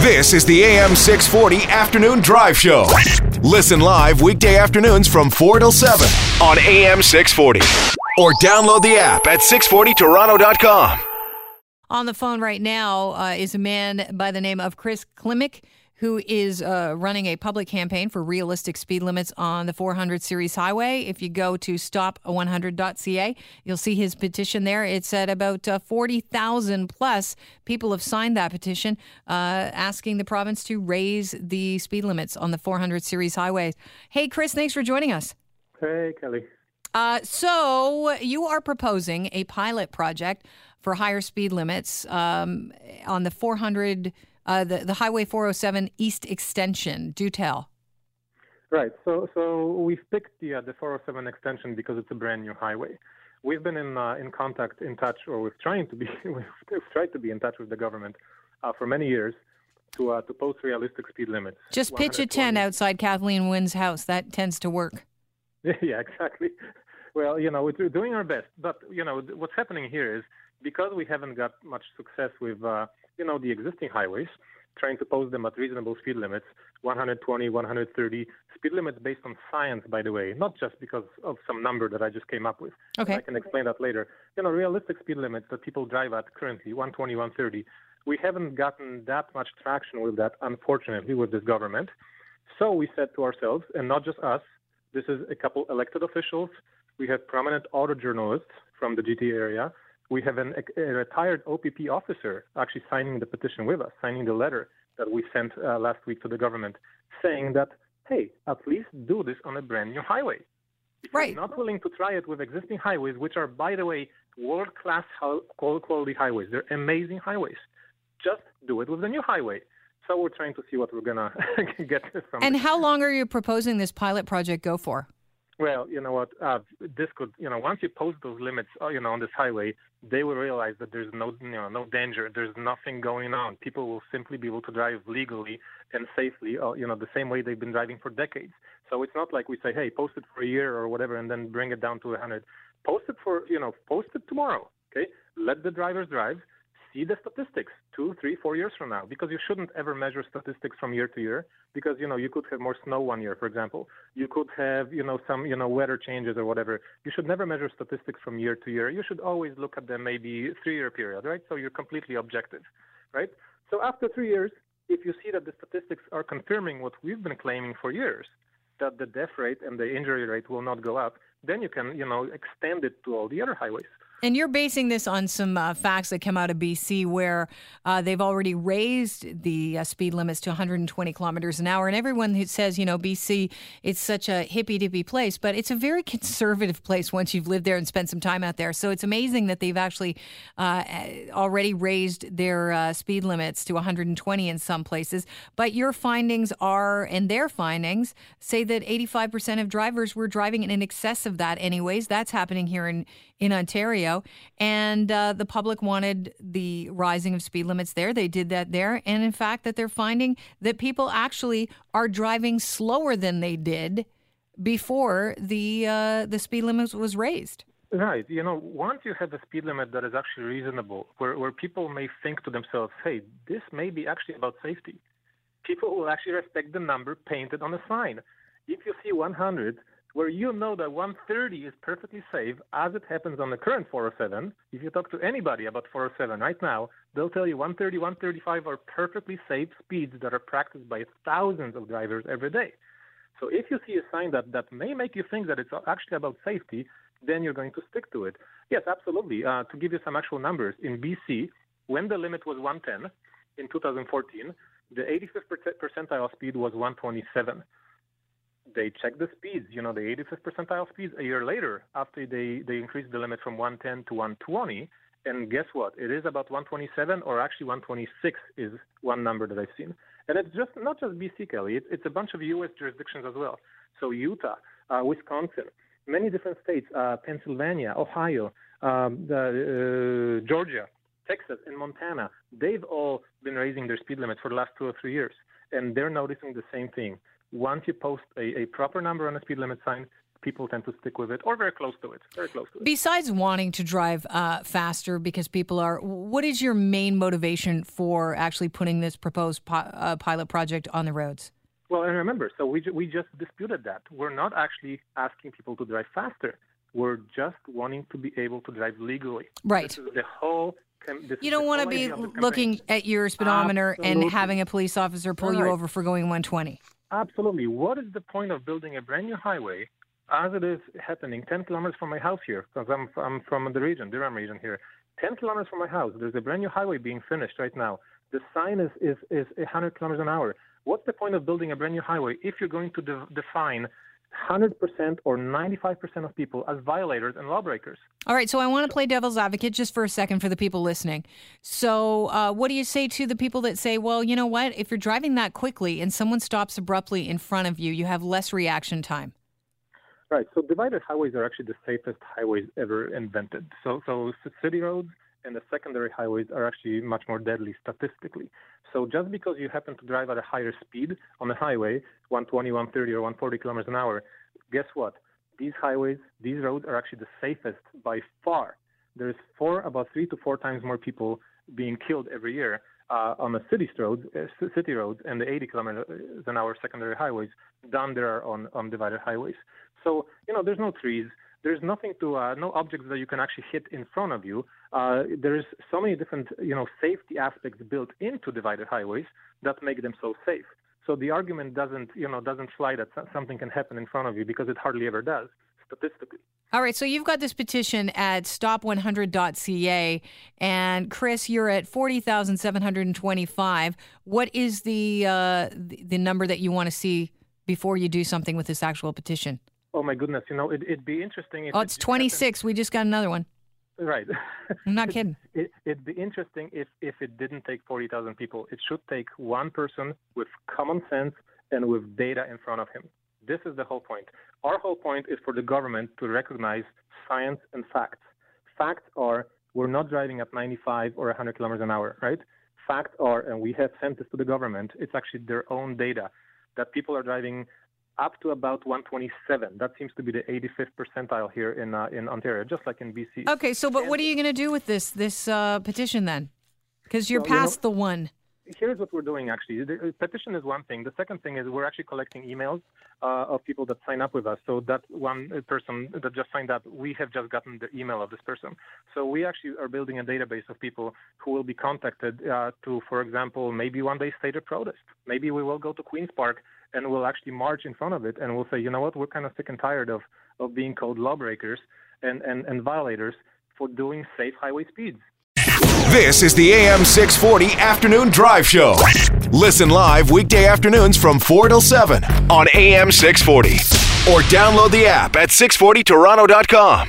This is the AM 640 Afternoon Drive Show. Listen live weekday afternoons from 4 till 7 on AM 640. Or download the app at 640toronto.com. On the phone right now uh, is a man by the name of Chris Klimek, who is uh, running a public campaign for realistic speed limits on the 400 series highway. If you go to stop100.ca, you'll see his petition there. It's at about uh, 40,000 plus people have signed that petition uh, asking the province to raise the speed limits on the 400 series highways. Hey, Chris, thanks for joining us. Hey, Kelly. Uh, so you are proposing a pilot project for higher speed limits um, on the 400 uh, the, the Highway 407 East Extension. Do tell. Right. So, so we've picked the uh, the 407 extension because it's a brand new highway. We've been in uh, in contact, in touch, or we've trying to be we've tried to be in touch with the government uh, for many years to uh, to post realistic speed limits. Just pitch a tent outside Kathleen Wynne's house. That tends to work. yeah, exactly. Well, you know, we're doing our best, but you know, what's happening here is because we haven't got much success with uh, you know, the existing highways, trying to post them at reasonable speed limits 120, 130 speed limits based on science, by the way, not just because of some number that I just came up with. Okay. I can explain that later. You know, realistic speed limits that people drive at currently 120, 130. We haven't gotten that much traction with that, unfortunately, with this government. So we said to ourselves, and not just us, this is a couple elected officials. We have prominent auto journalists from the GTA area we have an, a retired OPP officer actually signing the petition with us, signing the letter that we sent uh, last week to the government, saying that, hey, at least do this on a brand new highway. If right. you're not willing to try it with existing highways, which are, by the way, world class quality highways, they're amazing highways, just do it with the new highway. So we're trying to see what we're going to get from And this. how long are you proposing this pilot project go for? Well, you know what? Uh, this could, you know, once you post those limits, uh, you know, on this highway, they will realize that there's no, you know, no danger. There's nothing going on. People will simply be able to drive legally and safely, uh, you know, the same way they've been driving for decades. So it's not like we say, hey, post it for a year or whatever, and then bring it down to 100. Post it for, you know, post it tomorrow. Okay, let the drivers drive see the statistics two, three, four years from now, because you shouldn't ever measure statistics from year to year, because you know you could have more snow one year, for example. You could have you know some you know weather changes or whatever. You should never measure statistics from year to year. You should always look at them maybe three-year period, right? So you're completely objective, right? So after three years, if you see that the statistics are confirming what we've been claiming for years, that the death rate and the injury rate will not go up, then you can you know extend it to all the other highways. And you're basing this on some uh, facts that come out of BC where uh, they've already raised the uh, speed limits to 120 kilometers an hour. And everyone who says, you know, BC, it's such a hippy dippy place, but it's a very conservative place once you've lived there and spent some time out there. So it's amazing that they've actually uh, already raised their uh, speed limits to 120 in some places. But your findings are, and their findings say that 85% of drivers were driving in excess of that, anyways. That's happening here in, in Ontario. And uh, the public wanted the rising of speed limits there. They did that there. And in fact, that they're finding that people actually are driving slower than they did before the uh, the speed limit was raised. Right. You know, once you have a speed limit that is actually reasonable, where, where people may think to themselves, hey, this may be actually about safety, people will actually respect the number painted on the sign. If you see 100, where you know that 130 is perfectly safe, as it happens on the current 407. If you talk to anybody about 407 right now, they'll tell you 130, 135 are perfectly safe speeds that are practiced by thousands of drivers every day. So if you see a sign that, that may make you think that it's actually about safety, then you're going to stick to it. Yes, absolutely. Uh, to give you some actual numbers, in BC, when the limit was 110 in 2014, the 85th percentile speed was 127 they check the speeds, you know, the 85th percentile speeds a year later after they, they increased the limit from 110 to 120. And guess what? It is about 127 or actually 126 is one number that I've seen. And it's just not just BC, Kelly. It's, it's a bunch of U.S. jurisdictions as well. So Utah, uh, Wisconsin, many different states, uh, Pennsylvania, Ohio, um, the, uh, Georgia, Texas, and Montana. They've all been raising their speed limits for the last two or three years. And they're noticing the same thing once you post a, a proper number on a speed limit sign, people tend to stick with it or very close to it. Very close to it. Besides wanting to drive uh, faster because people are, what is your main motivation for actually putting this proposed pi- uh, pilot project on the roads? Well, and remember, so we, we just disputed that. We're not actually asking people to drive faster. We're just wanting to be able to drive legally. Right. This is the whole. You don't want to be looking at your speedometer Absolutely. and having a police officer pull right. you over for going 120. Absolutely. What is the point of building a brand new highway as it is happening 10 kilometers from my house here? Because I'm, I'm from the region, Durham region here. 10 kilometers from my house, there's a brand new highway being finished right now. The sign is, is, is 100 kilometers an hour. What's the point of building a brand new highway if you're going to de- define 100% or 95% of people as violators and lawbreakers. All right, so I want to play devil's advocate just for a second for the people listening. So, uh, what do you say to the people that say, well, you know what? If you're driving that quickly and someone stops abruptly in front of you, you have less reaction time? Right. So, divided highways are actually the safest highways ever invented. So, so city roads and the secondary highways are actually much more deadly statistically. So just because you happen to drive at a higher speed on the highway, 120, 130, or 140 kilometers an hour, guess what? These highways, these roads are actually the safest by far. There's four, about three to four times more people being killed every year uh, on the city roads, uh, city roads, and the 80 kilometers an hour secondary highways than there are on, on divided highways. So you know, there's no trees there's nothing to uh, no objects that you can actually hit in front of you. Uh, there's so many different you know safety aspects built into divided highways that make them so safe. So the argument doesn't you know doesn't fly that something can happen in front of you because it hardly ever does statistically. All right, so you've got this petition at stop100.ca, and Chris, you're at forty thousand seven hundred twenty-five. What is the uh, the number that you want to see before you do something with this actual petition? Oh my goodness! You know, it, would be interesting. If oh, it's it 26. We just got another one. Right. I'm not kidding. It, would be interesting if if it didn't take 40,000 people. It should take one person with common sense and with data in front of him. This is the whole point. Our whole point is for the government to recognize science and facts. Facts are we're not driving at 95 or 100 kilometers an hour, right? Facts are, and we have sent this to the government, it's actually their own data that people are driving up to about 127. That seems to be the 85th percentile here in uh, in Ontario, just like in BC. Okay, so but and, what are you going to do with this this uh, petition then? Because you're past you know, the one. Here's what we're doing actually. The petition is one thing. The second thing is we're actually collecting emails uh, of people that sign up with us. So that one person that just signed up, we have just gotten the email of this person. So we actually are building a database of people who will be contacted uh, to, for example, maybe one day stage a protest. Maybe we will go to Queens Park and we'll actually march in front of it and we'll say, you know what, we're kind of sick and tired of, of being called lawbreakers and, and, and violators for doing safe highway speeds. This is the AM 640 Afternoon Drive Show. Listen live weekday afternoons from 4 till 7 on AM 640. Or download the app at 640toronto.com.